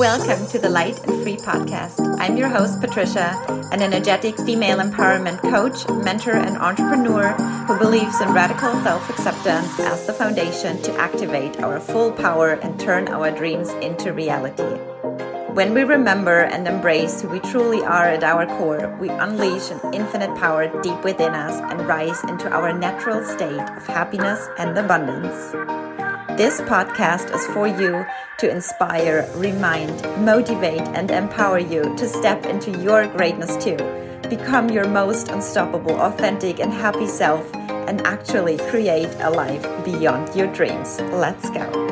Welcome to the Light and Free podcast. I'm your host, Patricia, an energetic female empowerment coach, mentor, and entrepreneur who believes in radical self acceptance as the foundation to activate our full power and turn our dreams into reality. When we remember and embrace who we truly are at our core, we unleash an infinite power deep within us and rise into our natural state of happiness and abundance. This podcast is for you to inspire, remind, motivate, and empower you to step into your greatness too. Become your most unstoppable, authentic, and happy self, and actually create a life beyond your dreams. Let's go.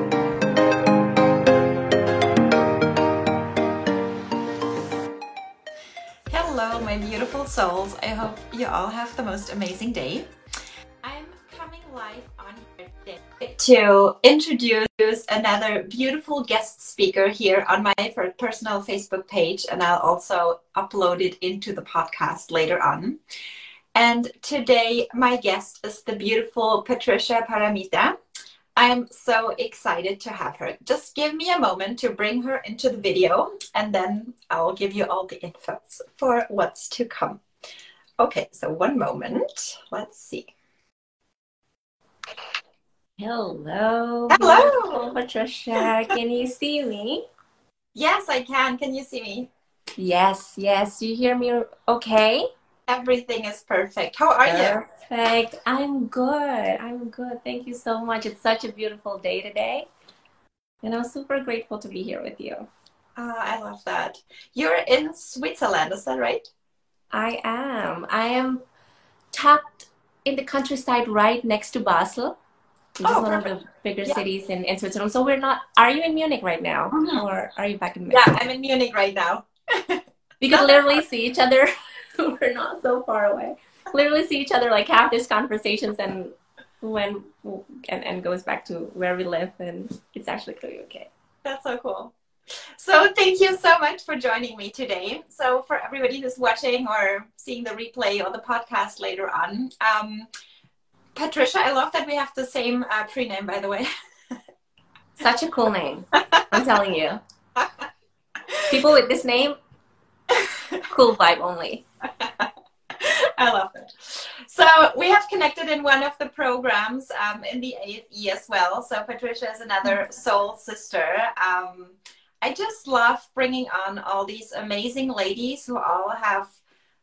My beautiful souls. I hope you all have the most amazing day. I'm coming live on to introduce another beautiful guest speaker here on my personal Facebook page, and I'll also upload it into the podcast later on. And today, my guest is the beautiful Patricia Paramita. I'm so excited to have her. Just give me a moment to bring her into the video, and then I'll give you all the infos for what's to come. Okay, so one moment. Let's see. Hello. Hello. Patricia. Can you see me? Yes, I can. Can you see me? Yes, yes. You hear me okay? Everything is perfect. How are perfect. you? Perfect. I'm good. I'm good. Thank you so much. It's such a beautiful day today. And I'm super grateful to be here with you. Oh, I love that. You're in Switzerland, is that right? I am. I am tucked in the countryside right next to Basel which oh, is one perfect. of the bigger yeah. cities in, in Switzerland. So we're not. Are you in Munich right now, mm-hmm. or are you back in? Mexico? Yeah, I'm in Munich right now. we could literally see each other. we're not so far away. Literally see each other like have these conversations and when and, and goes back to where we live and it's actually clearly okay. That's so cool. So thank you so much for joining me today. So for everybody who's watching or seeing the replay or the podcast later on, um, Patricia, I love that we have the same uh, pre-name, by the way. Such a cool name. I'm telling you. People with this name, cool vibe only. I love it. So we have connected in one of the programs um, in the AFE as well. So Patricia is another soul sister. Um, I just love bringing on all these amazing ladies who all have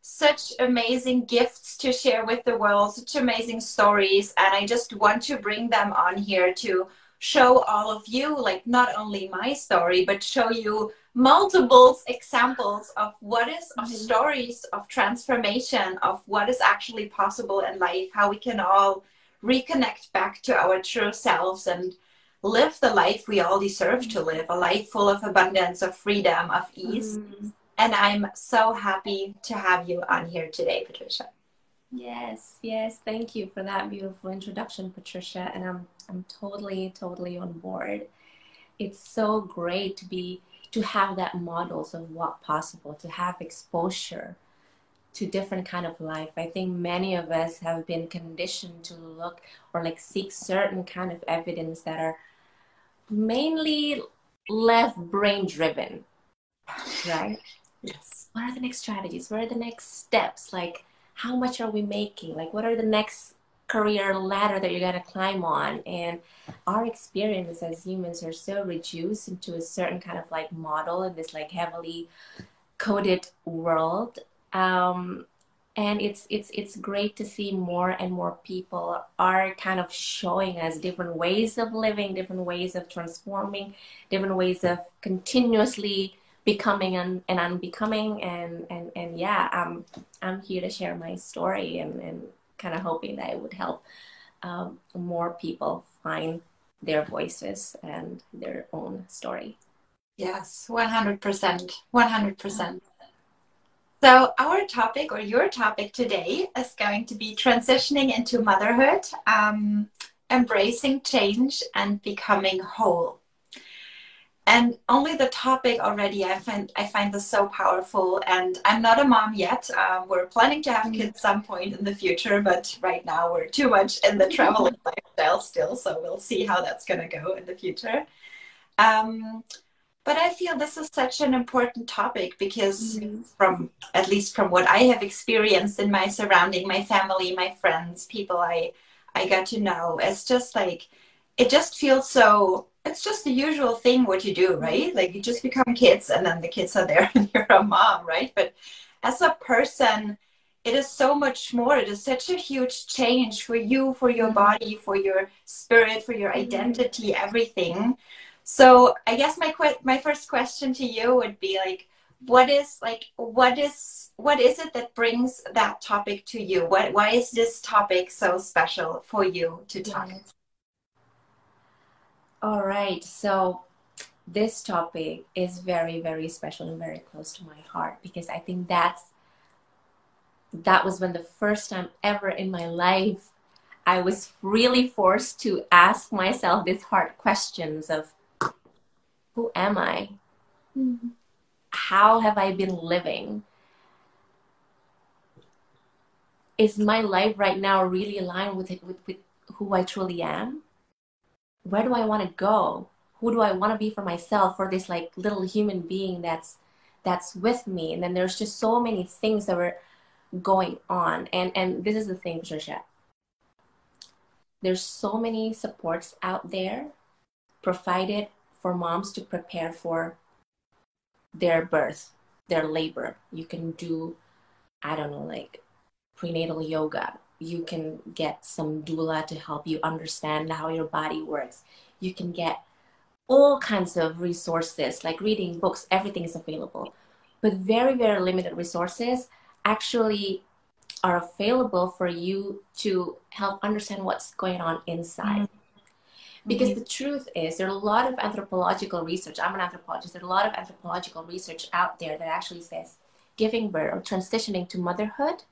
such amazing gifts to share with the world, such amazing stories. And I just want to bring them on here to show all of you, like not only my story, but show you multiple examples of what is of mm-hmm. stories of transformation, of what is actually possible in life, how we can all reconnect back to our true selves and live the life we all deserve to live a life full of abundance, of freedom, of ease. Mm-hmm and I'm so happy to have you on here today, Patricia. Yes, yes. Thank you for that beautiful introduction, Patricia. And I'm I'm totally, totally on board. It's so great to be to have that models of what possible, to have exposure to different kind of life. I think many of us have been conditioned to look or like seek certain kind of evidence that are mainly left brain driven, right? Yes. What are the next strategies? What are the next steps? Like, how much are we making? Like, what are the next career ladder that you're going to climb on? And our experience as humans are so reduced into a certain kind of like model in this like heavily coded world. Um, and it's it's it's great to see more and more people are kind of showing us different ways of living different ways of transforming different ways of continuously becoming and, and unbecoming and, and, and yeah, I'm, I'm here to share my story and, and kind of hoping that it would help um, more people find their voices and their own story. Yes, 100%. 100%. So, our topic or your topic today is going to be transitioning into motherhood, um, embracing change, and becoming whole. And only the topic already i find i find this so powerful. And i'm not a mom yet. Um, we're planning to have kids some point in the future but right now we're too much in the traveling lifestyle still so we'll see how that's going to go in the future. Um, but i feel this is such an important topic because mm-hmm. from at least from what i have experienced in my surrounding my family my friends people i i got to know it's just like it just feels so it's just the usual thing what you do, right? Like you just become kids and then the kids are there and you're a mom, right? But as a person, it is so much more. It is such a huge change for you, for your mm-hmm. body, for your spirit, for your mm-hmm. identity, everything. So I guess my que- my first question to you would be like, what is like what is what is it that brings that topic to you? What why is this topic so special for you to talk? Yes. All right. So this topic is very, very special and very close to my heart because I think that's that was when the first time ever in my life I was really forced to ask myself these hard questions of who am I? Mm-hmm. How have I been living? Is my life right now really aligned with, with, with who I truly am? Where do I want to go? Who do I want to be for myself for this like little human being that's that's with me? And then there's just so many things that were going on. And and this is the thing, Patricia. There's so many supports out there provided for moms to prepare for their birth, their labor. You can do, I don't know, like prenatal yoga, you can get some doula to help you understand how your body works. You can get all kinds of resources like reading books, everything is available. But very, very limited resources actually are available for you to help understand what's going on inside. Mm-hmm. Because mm-hmm. the truth is, there are a lot of anthropological research. I'm an anthropologist. There's a lot of anthropological research out there that actually says giving birth or transitioning to motherhood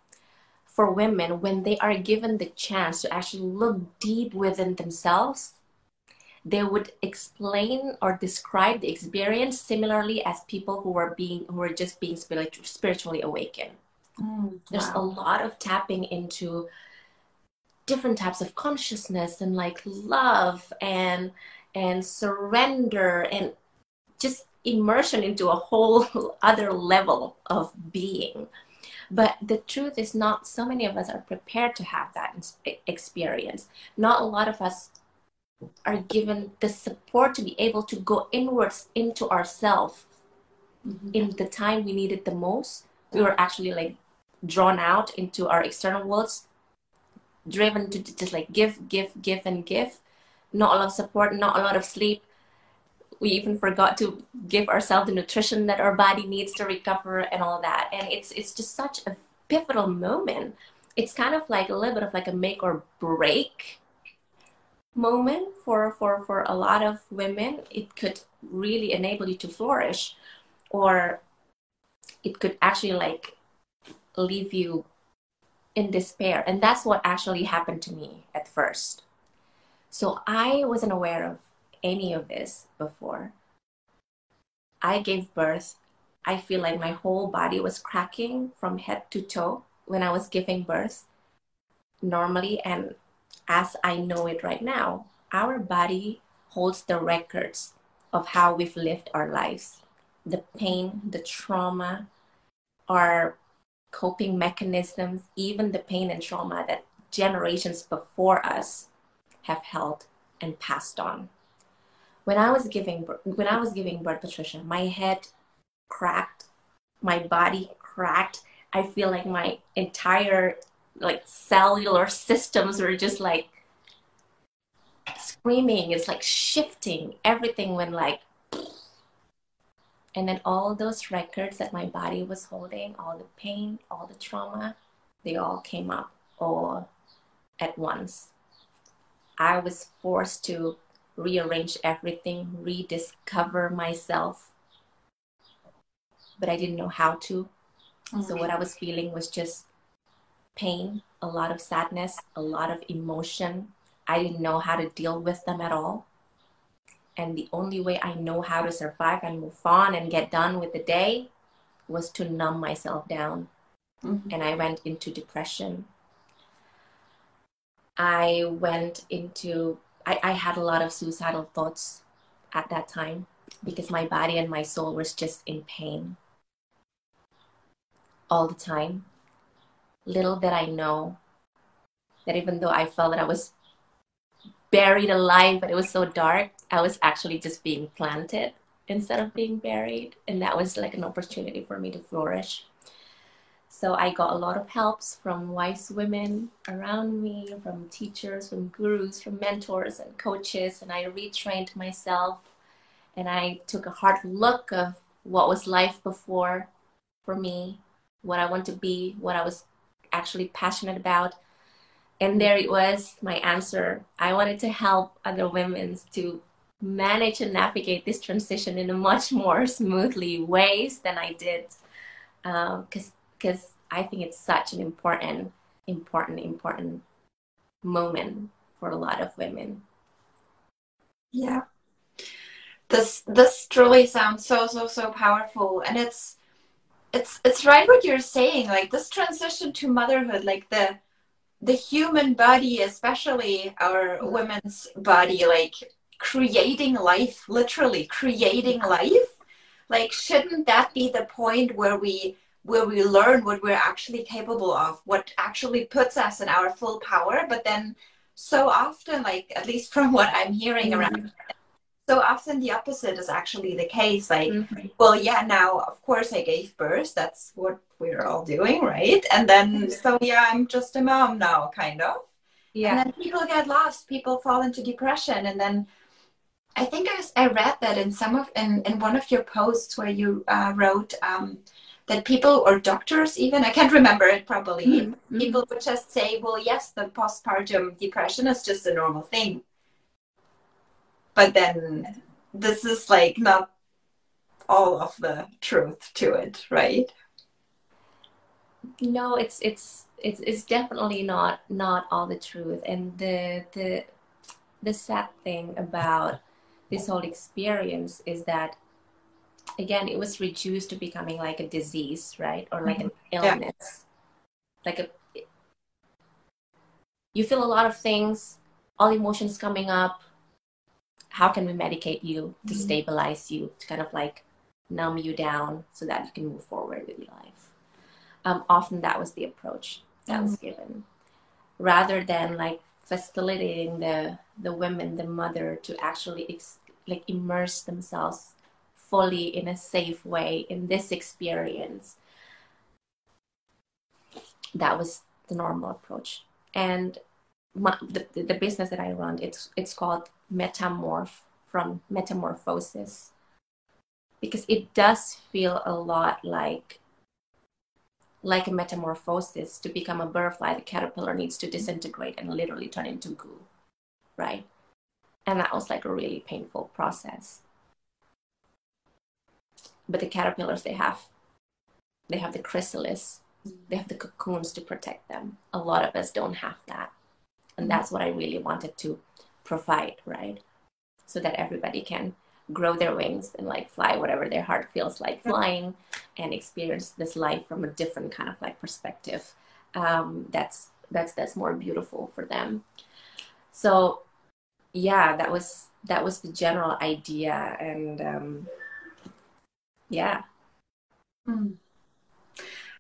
for women when they are given the chance to actually look deep within themselves they would explain or describe the experience similarly as people who are being who are just being spiritually awakened mm, there's wow. a lot of tapping into different types of consciousness and like love and and surrender and just immersion into a whole other level of being but the truth is not so many of us are prepared to have that experience. Not a lot of us are given the support to be able to go inwards into ourselves mm-hmm. in the time we needed the most. We were actually like drawn out into our external worlds, driven to just like give, give, give, and give. Not a lot of support, not a lot of sleep, we even forgot to give ourselves the nutrition that our body needs to recover and all that. And it's it's just such a pivotal moment. It's kind of like a little bit of like a make or break moment for for for a lot of women. It could really enable you to flourish or it could actually like leave you in despair. And that's what actually happened to me at first. So i wasn't aware of any of this before. I gave birth. I feel like my whole body was cracking from head to toe when I was giving birth. Normally, and as I know it right now, our body holds the records of how we've lived our lives the pain, the trauma, our coping mechanisms, even the pain and trauma that generations before us have held and passed on when I was giving when I was giving birth, Patricia, my head cracked, my body cracked. I feel like my entire like cellular systems were just like screaming. It's like shifting. Everything went like and then all those records that my body was holding, all the pain, all the trauma, they all came up all at once. I was forced to rearrange everything, rediscover myself. But I didn't know how to. Mm-hmm. So what I was feeling was just pain, a lot of sadness, a lot of emotion. I didn't know how to deal with them at all. And the only way I know how to survive and move on and get done with the day was to numb myself down. Mm-hmm. And I went into depression. I went into, I, I had a lot of suicidal thoughts at that time because my body and my soul was just in pain all the time. Little did I know that even though I felt that I was buried alive, but it was so dark, I was actually just being planted instead of being buried. And that was like an opportunity for me to flourish. So I got a lot of helps from wise women around me, from teachers, from gurus, from mentors and coaches, and I retrained myself and I took a hard look of what was life before for me, what I want to be, what I was actually passionate about. And there it was, my answer. I wanted to help other women to manage and navigate this transition in a much more smoothly ways than I did. Because um, because I think it's such an important, important, important moment for a lot of women. Yeah. This this truly sounds so so so powerful and it's it's it's right what you're saying like this transition to motherhood like the the human body especially our women's body like creating life literally creating life like shouldn't that be the point where we where we learn what we're actually capable of what actually puts us in our full power but then so often like at least from what i'm hearing mm-hmm. around so often the opposite is actually the case like mm-hmm. well yeah now of course i gave birth that's what we're all doing right and then so yeah i'm just a mom now kind of yeah and then people get lost people fall into depression and then i think i, I read that in some of in, in one of your posts where you uh, wrote um, that people or doctors even i can't remember it properly mm-hmm. people would just say well yes the postpartum depression is just a normal thing. But then this is like not all of the truth to it right? No it's it's it's it's definitely not not all the truth. And the the the sad thing about this whole experience is that again it was reduced to becoming like a disease right or like an mm-hmm. illness yeah. like a you feel a lot of things all emotions coming up how can we medicate you to mm-hmm. stabilize you to kind of like numb you down so that you can move forward with your life um, often that was the approach that mm-hmm. was given rather than like facilitating the the women the mother to actually ex- like immerse themselves fully in a safe way in this experience. That was the normal approach. And my, the, the business that i run it's it's called metamorph from metamorphosis. Because it does feel a lot like like a metamorphosis. To become a butterfly the caterpillar needs to disintegrate and literally turn into goo right? And that was like a really painful process but the caterpillars they have they have the chrysalis they have the cocoons to protect them a lot of us don't have that and that's what i really wanted to provide, right? So that everybody can grow their wings and like fly whatever their heart feels like flying and experience this life from a different kind of like perspective. Um, that's that's that's more beautiful for them. So yeah, that was that was the general idea and um, yeah. Mm.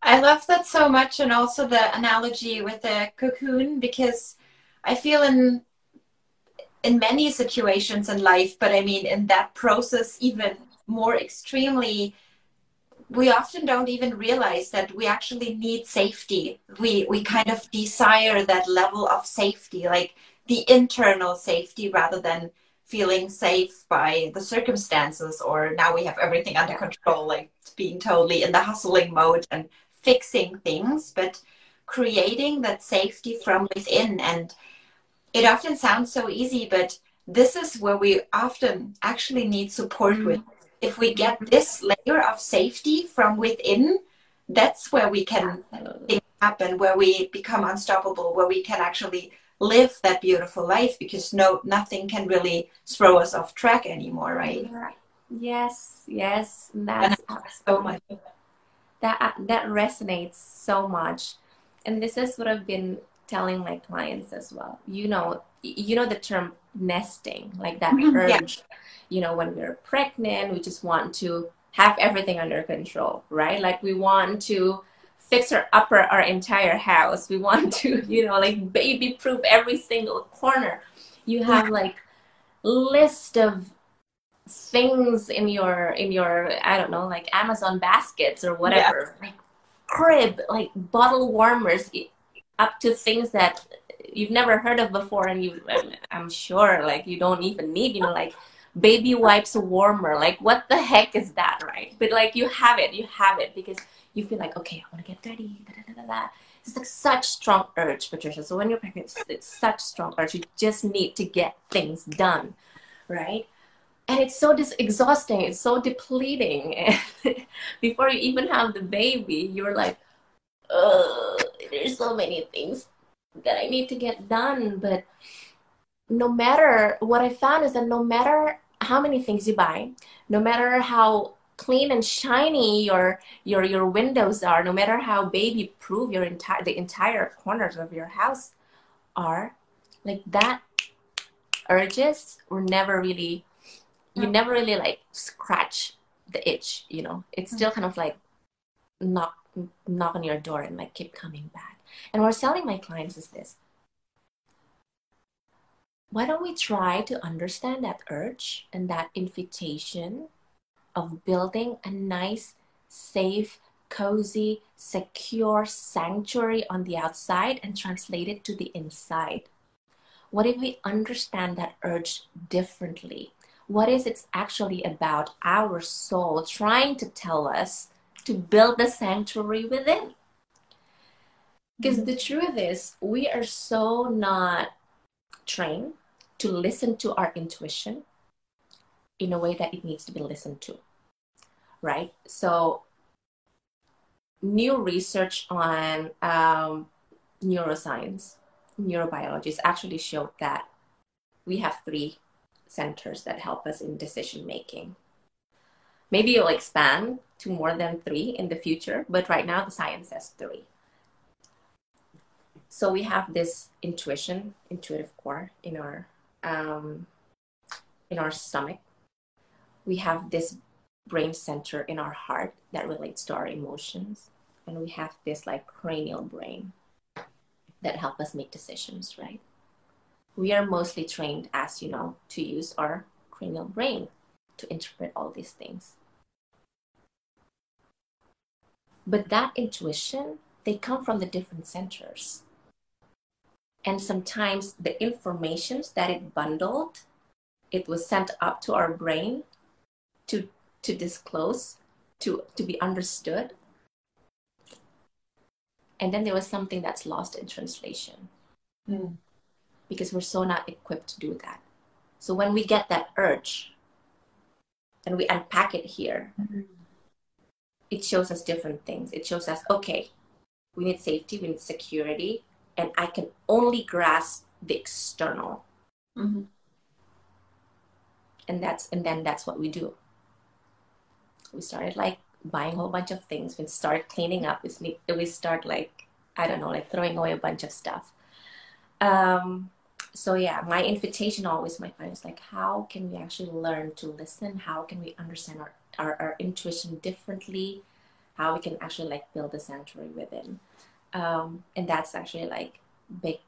I love that so much, and also the analogy with the cocoon because I feel in in many situations in life, but I mean, in that process, even more extremely, we often don't even realize that we actually need safety. We, we kind of desire that level of safety, like the internal safety, rather than feeling safe by the circumstances or now we have everything under control, like being totally in the hustling mode and fixing things, but creating that safety from within and it often sounds so easy, but this is where we often actually need support mm-hmm. with. If we get this layer of safety from within, that's where we can things happen, where we become unstoppable, where we can actually live that beautiful life because no nothing can really throw us off track anymore right? Yes yes that's so much. That that resonates so much. And this is what i've been telling my clients as well. You know you know the term nesting like that mm-hmm. urge yeah. you know when we're pregnant we just want to have everything under control right? Like we want to fix or upper our entire house. We want to you know like baby proof every single corner. You have like list of things in your in your i don't know like amazon baskets or whatever. Yeah. like crib like bottle warmers up to things that you've never heard of before and you i'm sure like you don't even need you know like baby wipes warmer. Like what the heck is that right? But like you have it you have it because you feel like okay i want to get dirty da, da, da, it's like such strong urge patricia. So when you're pregnant it's, such strong urge. You just need to get things done right? And it's so dis- exhausting it's so depleting. Before you even have the baby you're like oh, there's so many things that I need to get done. But no matter what I found is that no matter how many things you buy, no matter how clean and shiny your your your windows are, no matter how baby proof your entire the entire corners of your house are, like that urges were never really you mm. never really like scratch the itch, you know. It's mm. still kind of like knock knock on your door and like keep coming back. And what I'm telling my clients is this. Why don't we try to understand that urge and that invitation of building a nice, safe, cozy, secure sanctuary on the outside and translate it to the inside? What if we understand that urge differently? What is it actually about our soul trying to tell us to build the sanctuary within. Because mm-hmm. the truth is, we are so not trained to listen to our intuition in a way that it needs to be listened to. Right? So, new research on um, neuroscience, neurobiology actually showed that we have three centers that help us in decision making Maybe it'll expand to more than three in the future, but right now the science says three. So we have this intuition, intuitive core in our um, in our stomach. We have this brain center in our heart that relates to our emotions, and we have this like cranial brain that help us make decisions. Right? We are mostly trained, as you know, to use our cranial brain to interpret all these things. But that intuition, they come from the different centers. And sometimes the informations that it bundled, it was sent up to our brain to to disclose, to to be understood. And then there was something that's lost in translation. Mm. Because we're so not equipped to do that. So when we get that urge and we unpack it here, mm-hmm it shows us different things. It shows us, okay, we need safety, we need security, and I can only grasp the external. Mm-hmm. And that's and then that's what we do. We started like buying a whole bunch of things. We start cleaning up. We we start like I don't know, like throwing away a bunch of stuff. Um, so yeah, my invitation always my clients like, how can we actually learn to listen? How can we understand our our, our intuition differently how we can actually like build a sanctuary within um, and that's actually like big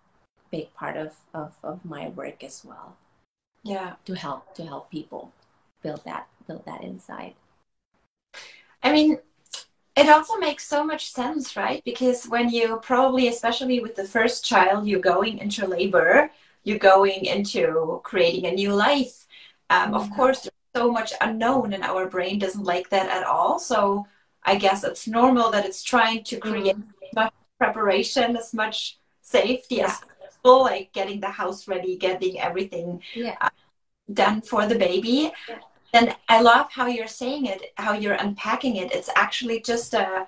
big part of, of of my work as well yeah to help to help people build that build that inside i mean it also makes so much sense right because when you probably especially with the first child you're going into labor you're going into creating a new life um, of course there's so much unknown and our brain doesn't like that at all so i guess it's normal that it's trying to create mm-hmm. as much preparation as much safety yeah. as possible like getting the house ready getting everything yeah. uh, done for the baby and i love how you're saying it how you're unpacking it. It's actually just a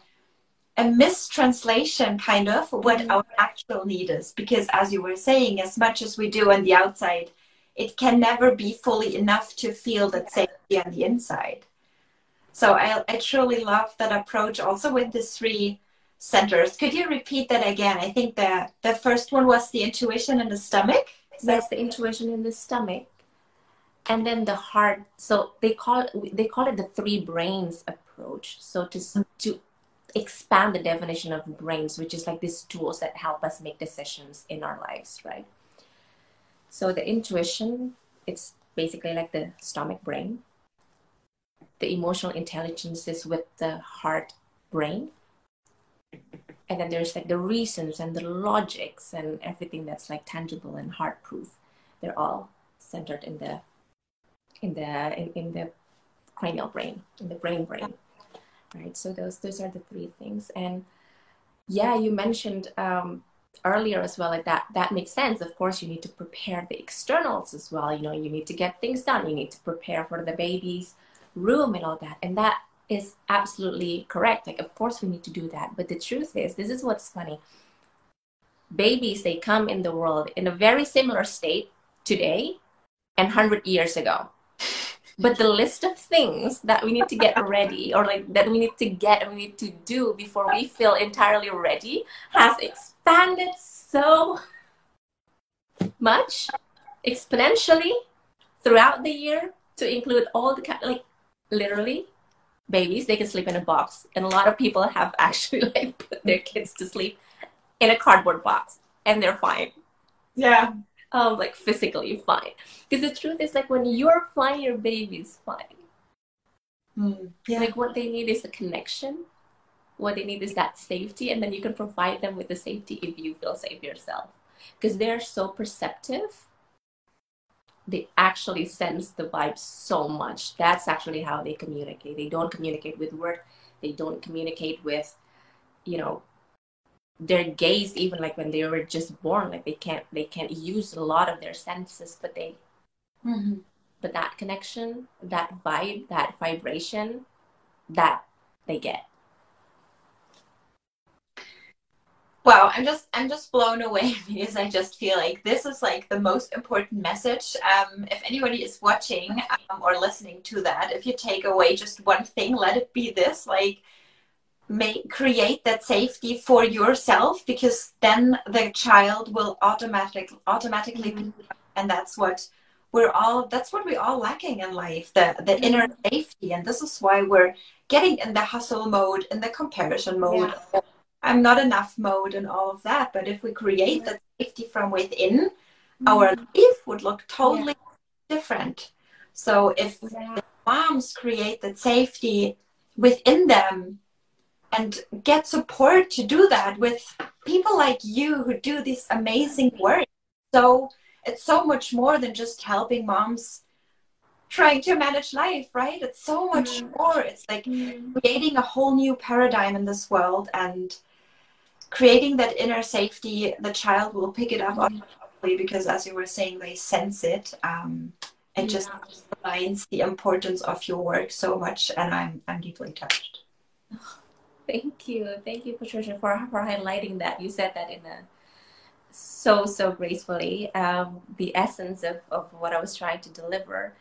a mistranslation kind of what mm-hmm. our actual need is. Because as you were saying as much as we do on the outside it can never be fully enough to feel that safety on the inside. So i, I truly love that approach also with the three centers. Could you repeat that again? I think the the first one was the intuition in the stomach? Yes the intuition in the stomach and then the heart so they call it, they call it the three brains approach so to mm-hmm. to expand the definition of brains, which is like these tools that help us make decisions in our lives, right? So the intuition, it's basically like the stomach brain. The emotional intelligence is with the heart brain. And then there's like the reasons and the logics and everything that's like tangible and heart proof. They're all centered in the in the in, in the cranial brain, in the brain brain. Right so those those are the three things. And yeah you mentioned um, earlier as well like that that makes sense. Of course you need to prepare the externals as well. You know you need to get things done. You need to prepare for the baby's room and all that. And that is absolutely correct. Like of course we need to do that. But the truth is this is what's funny. Babies they come in the world in a very similar state today and 100 years ago but the list of things that we need to get ready or like that we need to get we need to do before we feel entirely ready has expanded so much exponentially throughout the year to include all the like literally babies. They can sleep in a box and a lot of people have actually like put their kids to sleep in a cardboard box and they're fine. Yeah um, like physically fine. Because the truth is, like when you're fine, your baby's fine. Mm, yeah. Like what they need is a connection. What they need is that safety, and then you can provide them with the safety if you feel safe yourself. Because they're so perceptive. They actually sense the vibe so much. That's actually how they communicate. They don't communicate with word. They don't communicate with, you know, their gaze even like when they were just born like they can't they can't use a lot of their senses but they mm-hmm. but that connection that vibe that vibration that they get wow i'm just i'm just blown away because i just feel like this is like the most important message um, if anybody is watching um, or listening to that if you take away just one thing let it be this like make create that safety for yourself because then the child will automatic automatically mm-hmm. and that's what we're all that's what we're all lacking in life the the mm-hmm. inner safety and this is why we're getting in the hustle mode in the comparison mode yeah. i'm not enough mode and all of that but if we create that safety from within mm-hmm. our life would look totally yeah. different so if yeah. moms create that safety within them and get support to do that with people like you who do this amazing work. So it's so much more than just helping moms trying to manage life, right? It's so much mm. more. It's like mm. creating a whole new paradigm in this world and creating that inner safety. The child will pick it up on mm. because, as you were saying, they sense it. Um, it yeah. just underlines the importance of your work so much, and I'm I'm deeply touched. Thank you. Thank you, Patricia, for, for highlighting that. You said that in a so, so gracefully, um, the essence of, of what I was trying to deliver.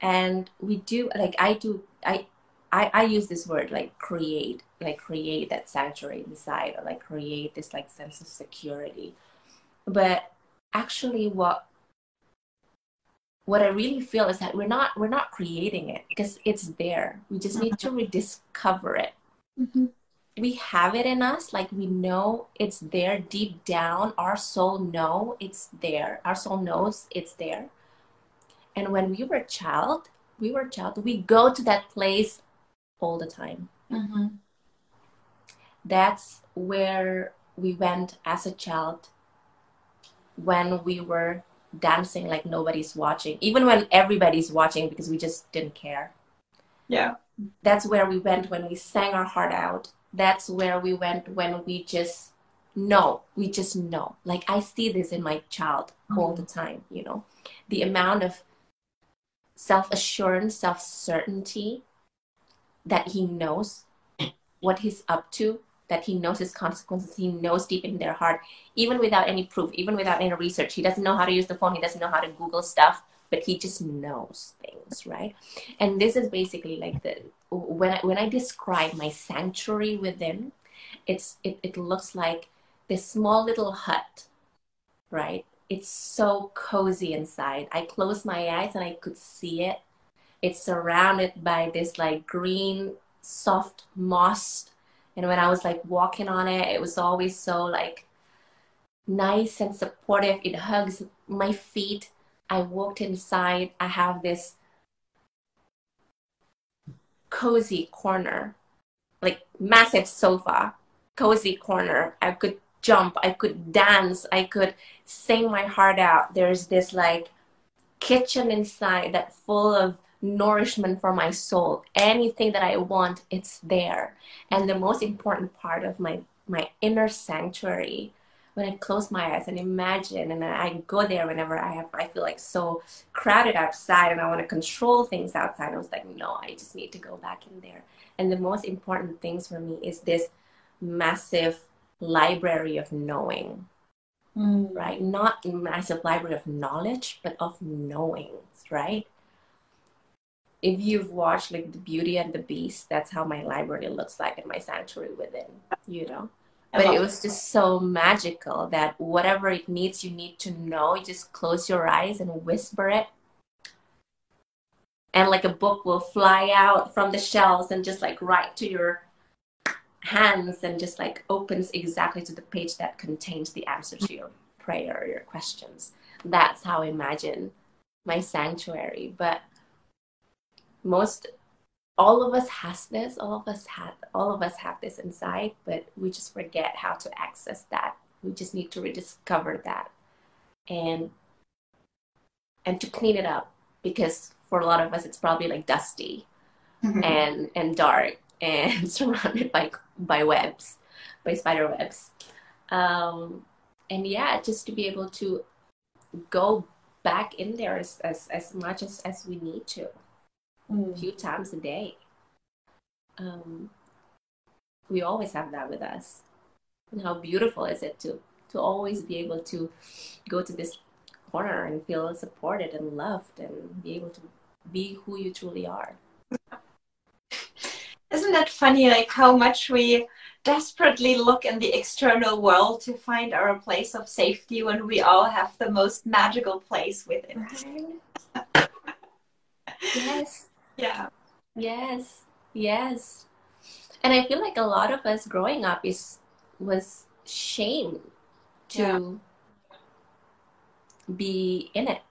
And we do, like, I do, I, I, I use this word like create, like create that sanctuary inside, or like create this like sense of security. But actually, what what I really feel is that we're not we're not creating it because it's there. We just need to rediscover it. Mm-hmm we have it in us like we know it's there. Deep down our soul know it's there. Our soul knows it's there. And when we were a child we were a child we go to that place all the time. Mm-hmm. that's where we went as a child when we were dancing like nobody's watching even when everybody's watching because we just didn't care. Yeah. That's where we went when we sang our heart out that's where we went when we just know we just know like i see this in my child mm-hmm. all the time you know the amount of self-assurance self-certainty that he knows what he's up to that he knows his consequences. He knows deep in their heart, even without any proof, even without any research. He doesn't know how to use the phone. He doesn't know how to Google stuff, but he just knows things, right? And this is basically like the when I, when I describe my sanctuary within, it's it, it looks like this small little hut, right? It's so cozy inside. I closed my eyes and I could see it. It's surrounded by this like green soft moss and when i was like walking on it it was always so like nice and supportive it hugs my feet i walked inside i have this cozy corner like massive sofa cozy corner i could jump i could dance i could sing my heart out there's this like kitchen inside that full of nourishment for my soul. Anything that I want, it's there. And the most important part of my my inner sanctuary when I close my eyes and imagine and I go there whenever I have I feel like so crowded outside and I want to control things outside. I was like, no, I just need to go back in there. And the most important things for me is this massive library of knowing. Mm. Right? Not massive library of knowledge, but of knowings, right? if you've watched like the beauty and the beast that's how my library looks like in my sanctuary within you know but it was just so magical that whatever it needs you need to know. You just close your eyes and whisper it. And like a book will fly out from the shelves and just like right to your hands and just like opens exactly to the page that contains the answer to your prayer or your questions. That's how i imagine my sanctuary. But most all of us has this all of us have all of us have this inside but we just forget how to access that. We just need to rediscover that and and to clean it up because for a lot of us it's probably like dusty mm-hmm. and and dark and surrounded by by webs by spider webs. Um and yeah just to be able to go back in there as as, as much as as we need to mm. a few times a day. Um, we always have that with us. And how beautiful is it to to always be able to go to this corner and feel supported and loved and be able to be who you truly are. Isn't that funny? Like how much we desperately look in the external world to find our place of safety when we all have the most magical place within. Right? yes. Yeah. Yes. Yes. And I feel like a lot of us growing up is was shame to yeah. be in it.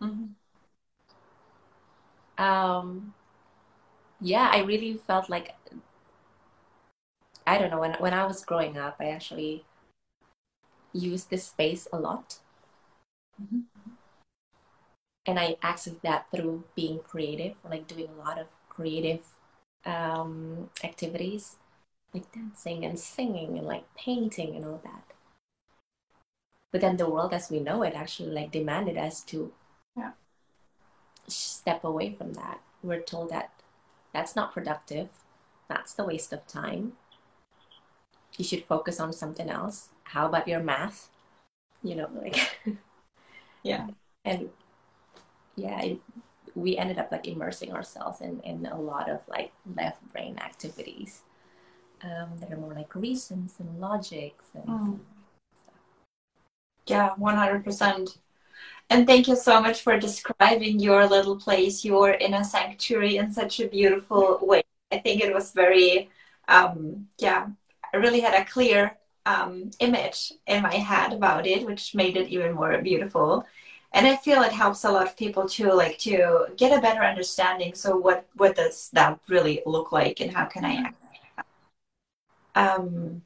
Mm-hmm. Um, yeah, I really felt like I don't know when when I was growing up, I actually used this space a lot. Mm-hmm and I access that through being creative, like doing a lot of creative um, activities, like dancing and singing and like painting and all that. But then the world as we know it actually like demanded us to yeah. step away from that. We're told that that's not productive. That's the waste of time. You should focus on something else. How about your math? You know, like yeah. And yeah, it, we ended up like immersing ourselves in, in a lot of like left brain activities um, that are more like reasons and logics and mm. yeah 100% and thank you so much for describing your little place. Your inner sanctuary in such a beautiful way. I think it was very um, yeah i really had a clear um, image in my head about it which made it even more beautiful and i feel it helps a lot of people too like to get a better understanding. So what what does that really look like and how can i act um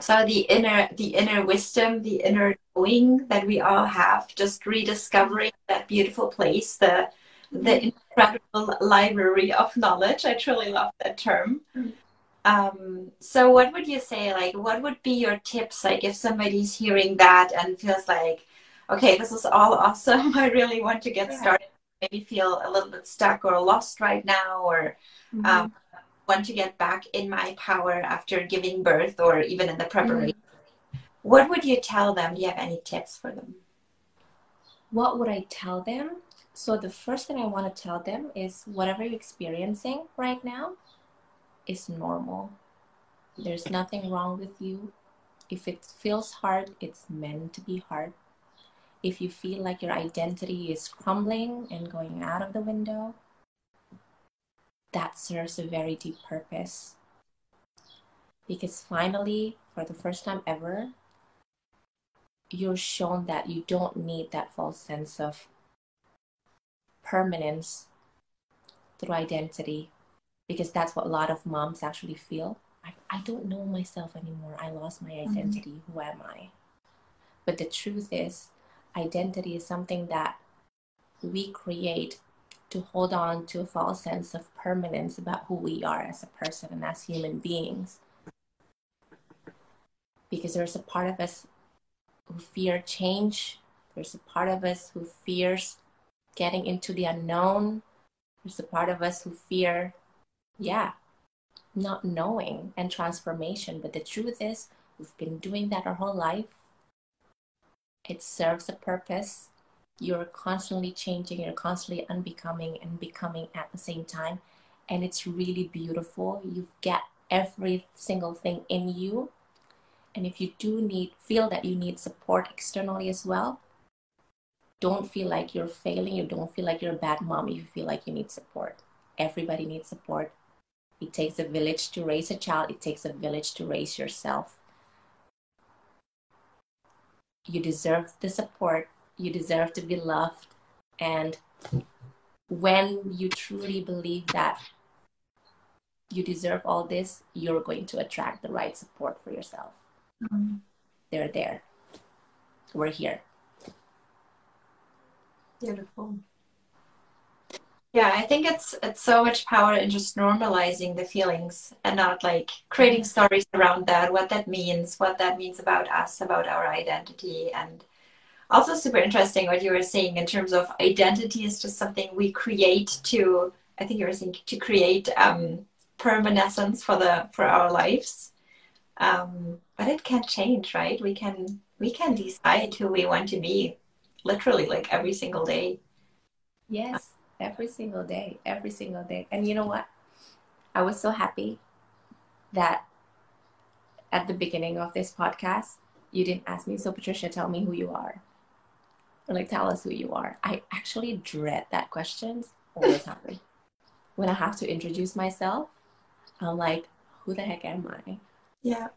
so the inner the inner wisdom the inner knowing that we all have just rediscovering that beautiful place the the incredible library of knowledge. I truly love that term. Um, so what would you say like what would be your tips like if somebody's hearing that and feels like okay, this is all awesome. I really want to get yeah. started. Maybe feel a little bit stuck or lost right now, or mm-hmm. um, want to get back in my power after giving birth or even in the preparation, mm. what would you tell them? Do you have any tips for them? What would I tell them? So, the first thing I want to tell them is whatever you're experiencing right now is normal. There's nothing wrong with you. If it feels hard, it's meant to be hard. If you feel like your identity is crumbling and going out of the window, that serves a very deep purpose. Because finally, for the first time ever, you're shown that you don't need that false sense of permanence through identity because that's what a lot of moms actually feel. I, I don't know myself anymore. I lost my mm-hmm. identity. Mm-hmm. Who am I? But the truth is, identity is something that we create to hold on to a false sense of permanence about who we are as a person and as human beings. Because there's a part of us who fear change, there's a part of us who fears getting into the unknown, there's a part of us who fear, yeah, not knowing and transformation. But the truth is, we've been doing that our whole life. It serves a purpose you're constantly changing, you're constantly unbecoming and becoming at the same time. And it's really beautiful. You get every single thing in you. And if you do need, feel that you need support externally as well, don't feel like you're failing. You don't feel like you're a bad mom if you feel like you need support. Everybody needs support. It takes a village to raise a child, it takes a village to raise yourself. You deserve the support you deserve to be loved. And when you truly believe that you deserve all this, you're going to attract the right support for yourself. Mm-hmm. They're there. We're here. Beautiful. Yeah, I think it's it's so much power in just normalizing the feelings and not like creating stories around that, what that means, what that means about us, about our identity, and also super interesting what you were saying in terms of identity is just something we create to i think you were saying to create um, permanence for the for our lives. Um, but it can change right? We can we can decide who we want to be literally like every single day. Yes every single day every single day and you know what i was so happy that at the beginning of this podcast you didn't ask me so patricia tell me who you are or like tell us who you are. I actually dread that questions all the time. when I have to introduce myself, I'm like, who the heck am I? Yeah.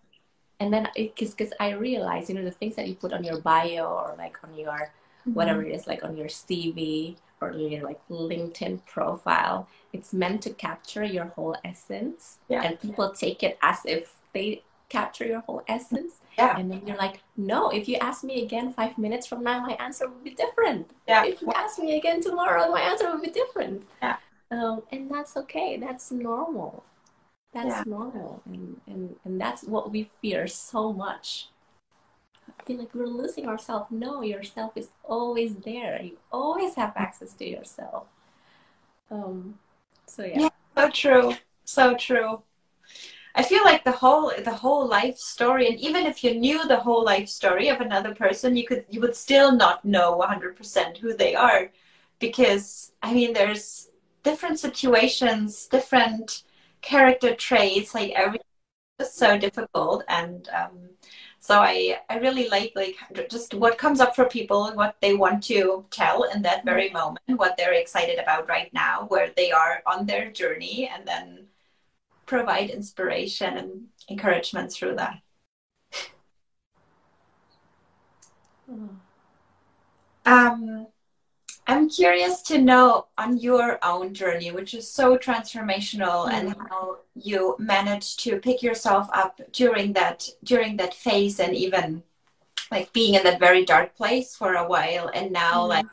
And then because because I realize, you know, the things that you put on your bio or like on your mm-hmm. whatever it is, like on your CV or your like LinkedIn profile, it's meant to capture your whole essence. Yeah. And people take it as if they capture your whole essence. Yeah. And then you're like, no, if you ask me again five minutes from now, my answer will be different. Yeah. If you ask me again tomorrow, my answer will be different. Yeah. Um, and that's okay. That's normal. That's yeah. normal. And, and, and that's what we fear so much. Feel like we're losing ourselves. No, yourself is always there. You always have access to yourself. Um, so yeah. yeah. So true. So true. I feel like the whole the whole life story, and even if you knew the whole life story of another person, you could you would still not know 100% who they are, because I mean, there's different situations, different character traits, like everything is so difficult, and um, so I I really like like just what comes up for people, and what they want to tell in that very moment, what they're excited about right now, where they are on their journey, and then provide inspiration and encouragement through that. Um, I'm curious to know on your own journey, which is so transformational, mm-hmm. and how you managed to pick yourself up during that during that phase, and even like being in that very dark place for a while, and now mm-hmm. like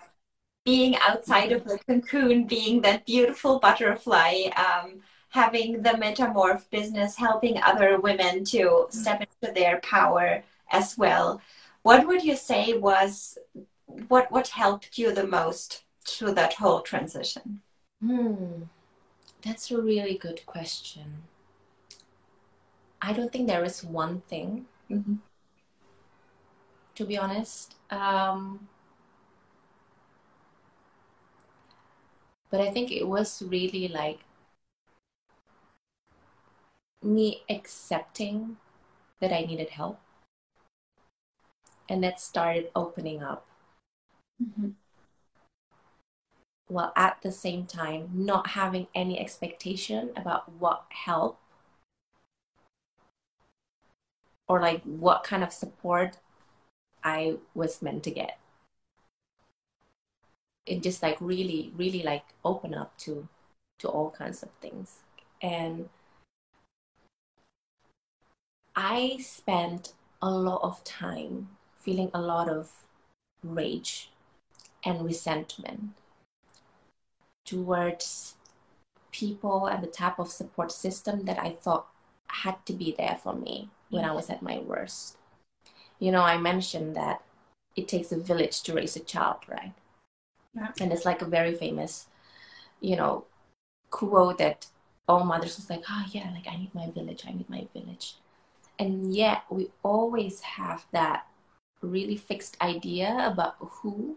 being outside of the cocoon, being that beautiful butterfly. Um, having the metamorph business helping other women to mm-hmm. step into their power as well what would you say was what what helped you the most through that whole transition hmm. That's a really good question. I don't think there is one thing, mm-hmm. to be honest. Um, but I think it was really like me accepting that I needed help. And that started opening up. Mm-hmm. While at the same time, not having any expectation about what help or like what kind of support I was meant to get. It just like really, really like open up to to all kinds of things. And I spent a lot of time feeling a lot of rage and resentment towards people and the type of support system that I thought had to be there for me when I mm. was at my worst. You know, I mentioned that it takes a village to raise a child, right? Yeah. And it's like a very famous, you know, quote that all mothers was like, oh yeah, like I need my village, I need my village and yet we always have that really fixed idea about who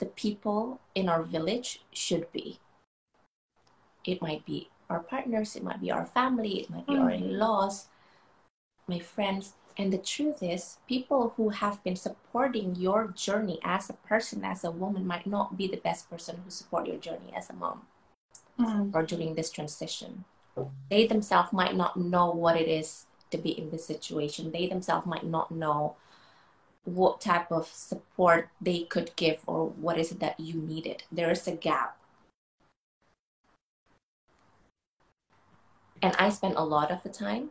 the people in our village should be. It might be our partners, it might be our family, it might be mm. our in laws, my friends. And the truth is, people who have been supporting your journey as a person, as a woman, might not be the best person who support your journey as a mom mm. or during this transition. They themselves might not know what it is to be in this situation. They themselves might not know what type of support they could give or what is it that you needed. There is a gap. And I spent a lot of the time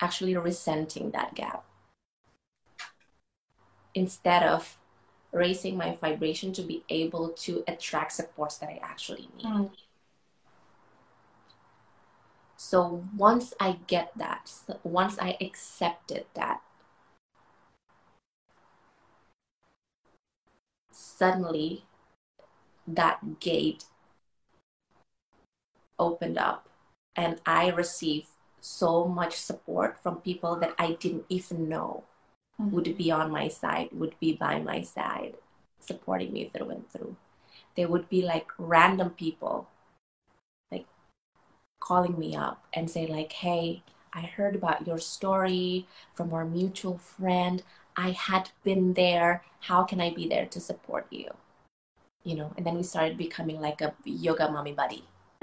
actually resenting that gap instead of raising my vibration to be able to attract supports that I actually need. Mm. So once I get that, once I accepted that, suddenly that gate opened up and I received so much support from people that I didn't even know mm-hmm. would be on my side, would be by my side, supporting me through and through. They would be like random people like calling me up and say like, "Hey, I heard about your story from our mutual friend. I had been there. How can I be there to support you?" You know, and then we started becoming like a yoga mommy buddy.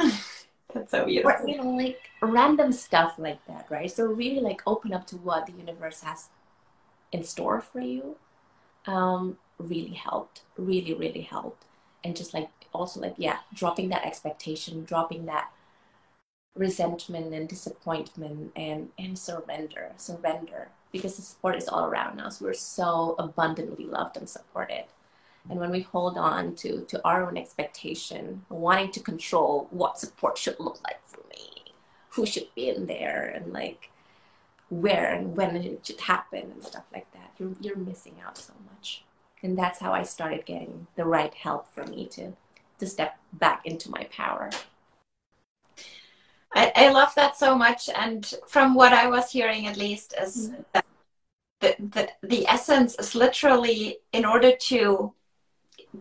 That's so beautiful. Or, you know, like random stuff like that, right? So really like open up to what the universe has in store for you. Um, really helped. Really, really helped. And just like also like yeah, dropping that expectation, dropping that resentment and disappointment and and surrender surrender because the support is all around us. We're so abundantly loved and supported. And when we hold on to to our own expectation wanting to control what support should look like for me who should be in there and like where and when it should happen and stuff like that you're, you're missing out so much. And that's how i started getting the right help for me to to step back into my power I, I love that so much. And from what I was hearing, at least, is mm-hmm. that the, the, the essence is literally in order to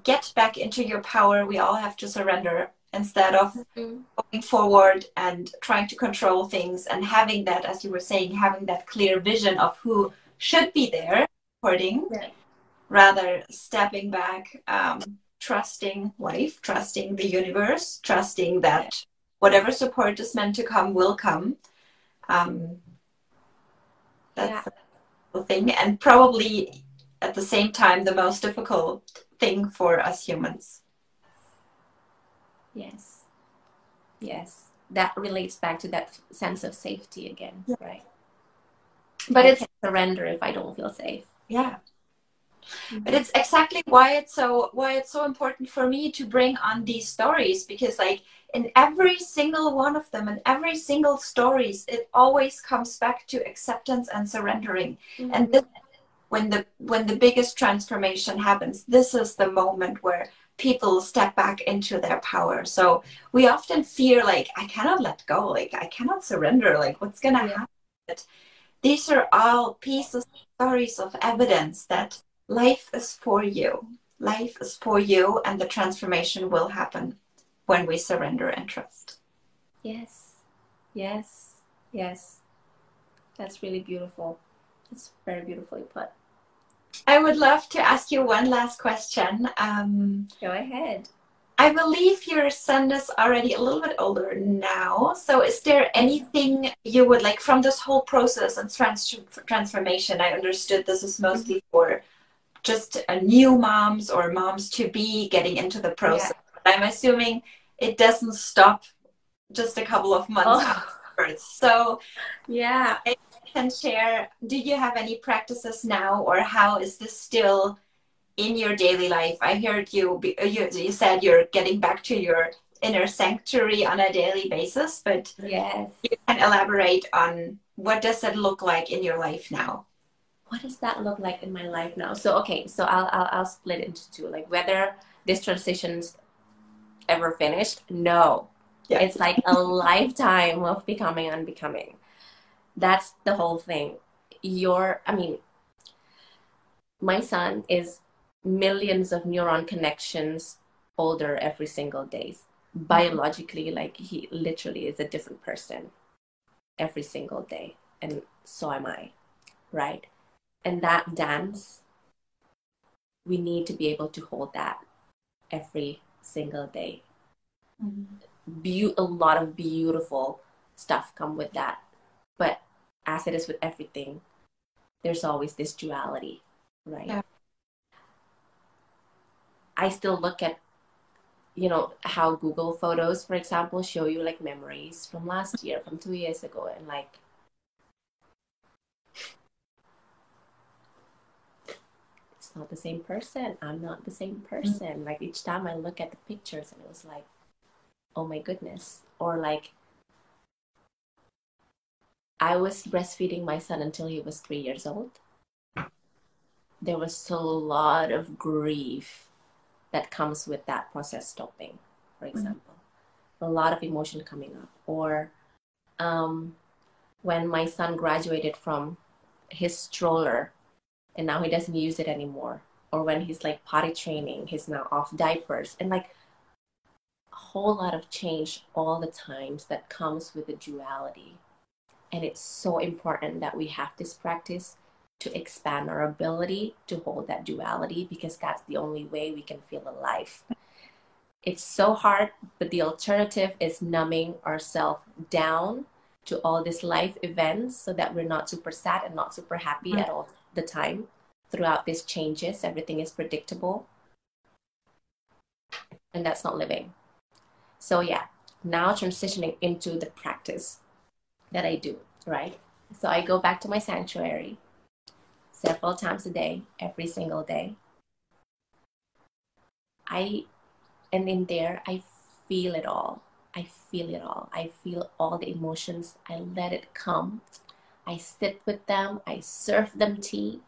get back into your power, we all have to surrender instead of mm-hmm. going forward and trying to control things and having that, as you were saying, having that clear vision of who should be there supporting, yeah. rather stepping back, um, trusting life, trusting the universe, trusting that whatever support is meant to come will come. Um, that's yeah. the thing, and probably at the same time the most difficult thing for us humans. Yes, yes, that relates back to that sense of safety again, yeah. right? But I it's surrender if I don't feel safe. Yeah. Mm-hmm. But it's exactly why it's so why it's so important for me to bring on these stories because like in every single one of them in every single stories it always comes back to acceptance and surrendering mm-hmm. and this, when the when the biggest transformation happens this is the moment where people step back into their power so we often fear like i cannot let go like i cannot surrender like what's gonna yeah. happen but these are all pieces stories of evidence that life is for you life is for you and the transformation will happen when we surrender and trust yes yes yes that's really beautiful it's very beautifully put I would love to ask you one last question. Um, Go ahead. I believe your son is already a little bit older now. So, is there anything you would like from this whole process and trans- transformation? I understood this is mostly for just a new moms or moms to be getting into the process. Yeah. I'm assuming it doesn't stop just a couple of months oh. afterwards. So, yeah, I can share, do you have any practices now, or how is this still in your daily life? I heard you, uh, you, you said you're getting back to your inner sanctuary on a daily basis, but yes, you can elaborate on what does it look like in your life now? What does that look like in my life now? So okay, so I'll I'll, I'll split it into two. Like whether this transition's ever finished, no. Yeah. It's like a lifetime of becoming and unbecoming that's the whole thing your i mean my son is millions of neuron connections older every single day biologically like he literally is a different person every single day and so am i right and that dance we need to be able to hold that every single day mm-hmm. Be- a lot of beautiful stuff come with that but as it is with everything, there's always this duality, right? Yeah. I still look at, you know, how Google Photos, for example, show you like memories from last year, from two years ago, and like, not the same person. I'm not the same person. Mm-hmm. Like each time I look at the pictures, and it was like, oh my goodness, or like I was breastfeeding my son until he was three years old. There was a lot of grief that comes with that process stopping, for mm-hmm. example. Mm-hmm. A lot of emotion coming up. Or um, when my son graduated from his stroller and now he doesn't use it anymore. Or when he's like potty training, he's now off diapers. And like a whole lot of change all the times that comes with the duality and it's so important that we have this practice to expand our ability to hold that duality because that's the only way we can feel alive. It's so hard, but the alternative is numbing ourselves down to all these life events so that we're not super sad and not super happy mm-hmm. at all the time throughout these changes. Everything is predictable. And that's not living. So, yeah, now transitioning into the practice that I do, right? So I go back to my sanctuary several times a day, every single day. I, and in there, I feel it all. I feel it all. I feel all the emotions. I let it come. I sit with them. I serve them tea.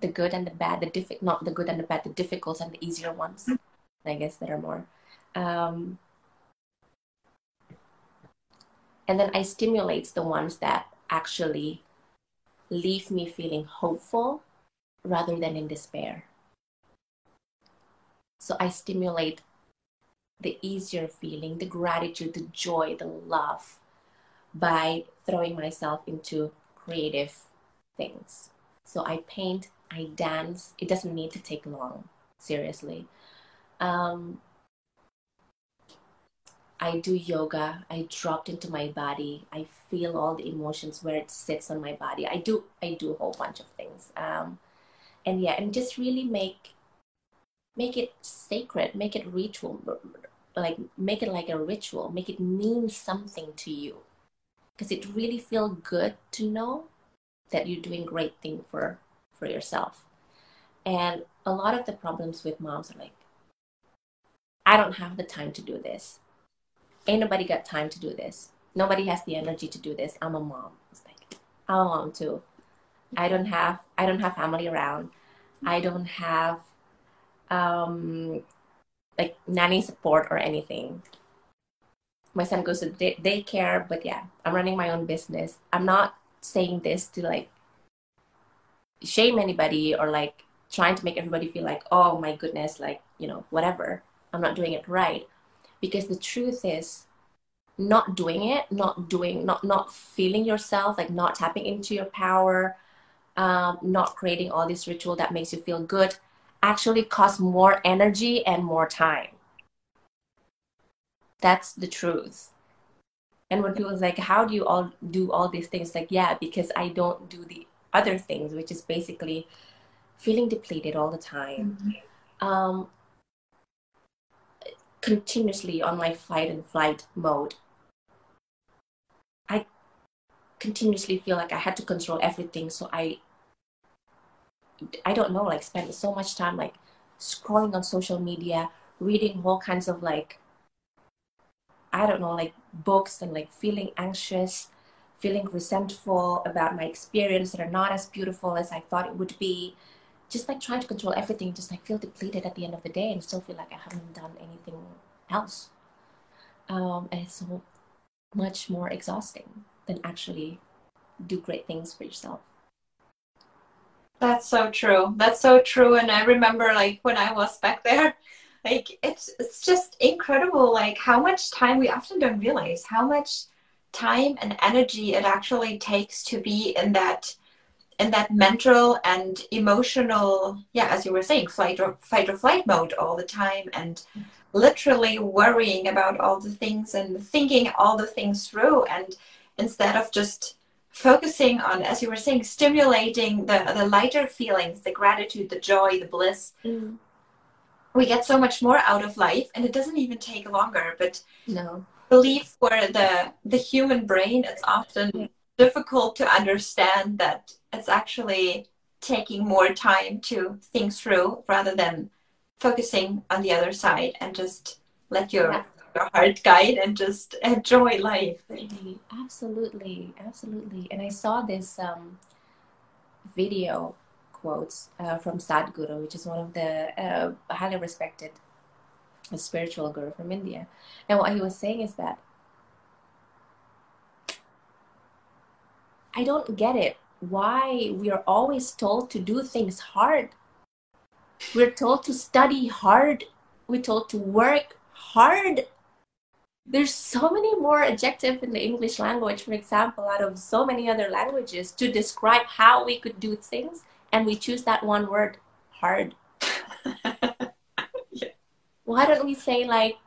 The good and the bad, the difficult, not the good and the bad, the difficult and the easier ones. I guess there are more. Um, and then I stimulate the ones that actually leave me feeling hopeful rather than in despair. So I stimulate the easier feeling, the gratitude, the joy, the love by throwing myself into creative things. So I paint, I dance. It doesn't need to take long, seriously. Um, I do yoga. I dropped into my body. I feel all the emotions where it sits on my body. I do I do a whole bunch of things. Um, and yeah, and just really make make it sacred, make it ritual, like make it like a ritual, make it mean something to you, because it really feel good to know that you're doing great thing for for yourself. And a lot of the problems with moms are like, I don't have the time to do this ain't nobody got time to do this. Nobody has the energy to do this. I'm a mom. It's like, I'm a mom too. I don't have I don't have family around. I don't have um, like nanny support or anything. My son goes to day- daycare, but yeah, I'm running my own business. I'm not saying this to like shame anybody or like trying to make everybody feel like, oh my goodness, like, you know, whatever. I'm not doing it right. Because the truth is, not doing it, not doing, not not feeling yourself, like not tapping into your power, um, not creating all this ritual that makes you feel good, actually costs more energy and more time. That's the truth. And when people like, how do you all do all these things? Like, yeah, because I don't do the other things, which is basically feeling depleted all the time. Mm-hmm. Um, continuously on my fight and flight mode. I continuously feel like I had to control everything, so I I don't know, like spend so much time like scrolling on social media, reading all kinds of like I don't know, like books and like feeling anxious, feeling resentful about my experience that are not as beautiful as I thought it would be. Just like trying to control everything, just like feel depleted at the end of the day and still feel like I haven't done anything else. Um, and it's so much more exhausting than actually do great things for yourself. That's so true. That's so true. And I remember like when I was back there, like it's it's just incredible like how much time we often don't realize how much time and energy it actually takes to be in that in that mental and emotional yeah as you were saying flight or fight or flight mode all the time and literally worrying about all the things and thinking all the things through and instead of just focusing on, as you were saying, stimulating the, the lighter feelings, the gratitude, the joy, the bliss. Mm. We get so much more out of life, and it doesn't even take longer. But no, believe for the the human brain, it's often difficult to understand that it's actually taking more time to think through rather than focusing on the other side and just let your yeah your heart guide and just enjoy life. Absolutely, absolutely. And I saw this um, video quotes uh, from Sadhguru, which is one of the uh, highly respected spiritual guru from India. And what he was saying is that I don't get it. Why we are always told to do things hard. We're told to study hard. We're told to work hard there's so many more adjectives in the English language, for example, out of so many other languages to describe how we could do things, and we choose that one word, hard. yeah. Why don't we say like,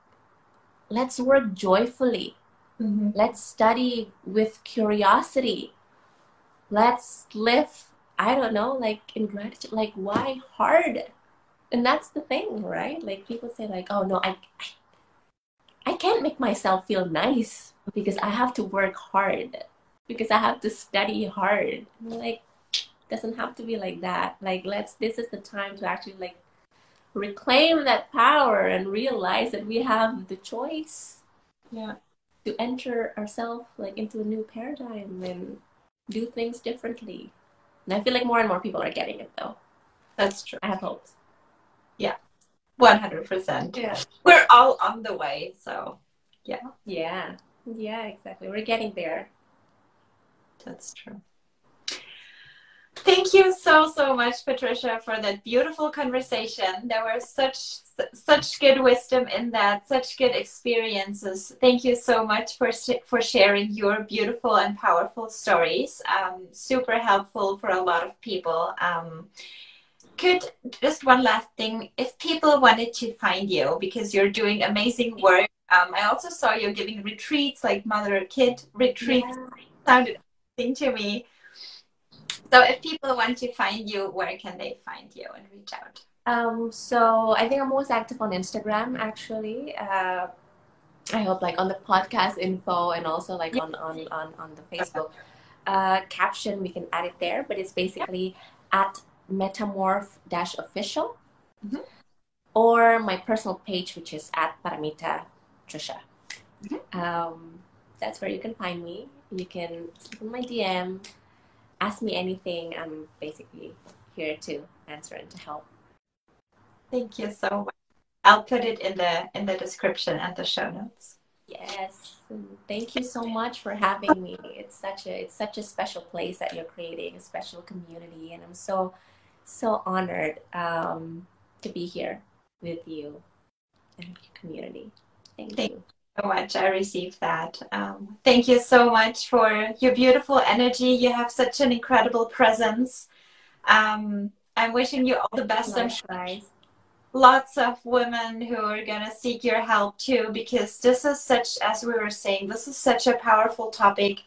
let's work joyfully. Mm-hmm. Let's study with curiosity. Let's live, I don't know, like in gratitude. Like, why hard? And that's the thing, right? Like people say, like, oh no, I, I I can't make myself feel nice because I have to work hard, because I have to study hard. Like, doesn't have to be like that. Like, let's, this is the time to actually like reclaim that power and realize that we have the choice. Yeah. To enter ourselves like into a new paradigm and do things differently. And I feel like more and more people are getting it though. That's true. I have hopes. Yeah. 100%. Yeah. We're all on the way. So, yeah. Yeah. Yeah, exactly. We're getting there. That's true. Thank you so so much, Patricia, for that beautiful conversation. There were such such good wisdom in that, such good experiences. Thank you so much for for sharing your beautiful and powerful stories. Um, super helpful for a lot of people. Um, could just one last thing if people wanted to find you because you're doing amazing work um, i also saw you giving retreats like mother kid retreats yeah. sounded amazing to me so if people want to find you where can they find you and reach out? Um, so i think i'm most active on instagram actually. Uh, i hope like on the podcast info and also like on on on, on the facebook uh, caption we can add it there. But it's basically at metamorph dash official mm-hmm. or my personal page which is at paramita trisha. Mm-hmm. um, that's where you can find me. You can slip in my dm ask me anything. I'm basically here to answer and to help. Thank you so much. I'll put it in the in the description and the show notes. Yes, thank you so much for having me. It's such a it's such a special place that you're creating, a special community, and I'm so so honored um, to be here with you and your community. Thank, thank you so much. I received that. Um, thank you so much for your beautiful energy. You have such an incredible presence. Um, I'm wishing you all the best. I'm sure lots of women who are going to seek your help too, because this is such, as we were saying, this is such a powerful topic.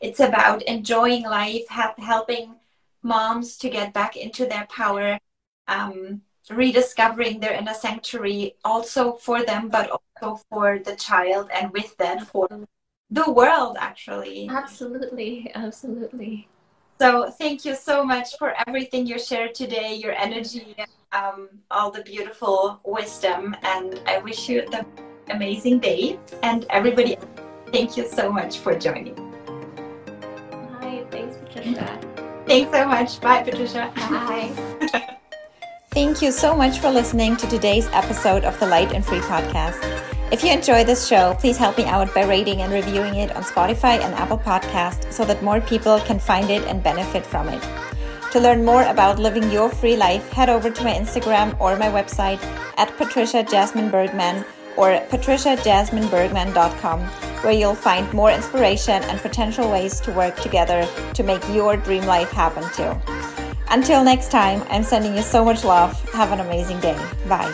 It's about enjoying life, helping moms to get back into their power, um, rediscovering their inner sanctuary, also for them, but also for the child, and with that, for the world, actually. Absolutely, absolutely. So thank you so much for everything you shared today, your energy, um, all the beautiful wisdom, and I wish you the amazing day. And everybody, thank you so much for joining. Hi, thanks, Patricia. Thanks so much. Bye, Patricia. Bye. Thank you so much for listening to today's episode of the Light and Free podcast. If you enjoy this show, please help me out by rating and reviewing it on Spotify and Apple Podcast so that more people can find it and benefit from it. To learn more about living your free life, head over to my Instagram or my website at Patricia Jasmine Bergman or patriciajasminebergman.com, where you'll find more inspiration and potential ways to work together to make your dream life happen too. Until next time, I'm sending you so much love. Have an amazing day. Bye.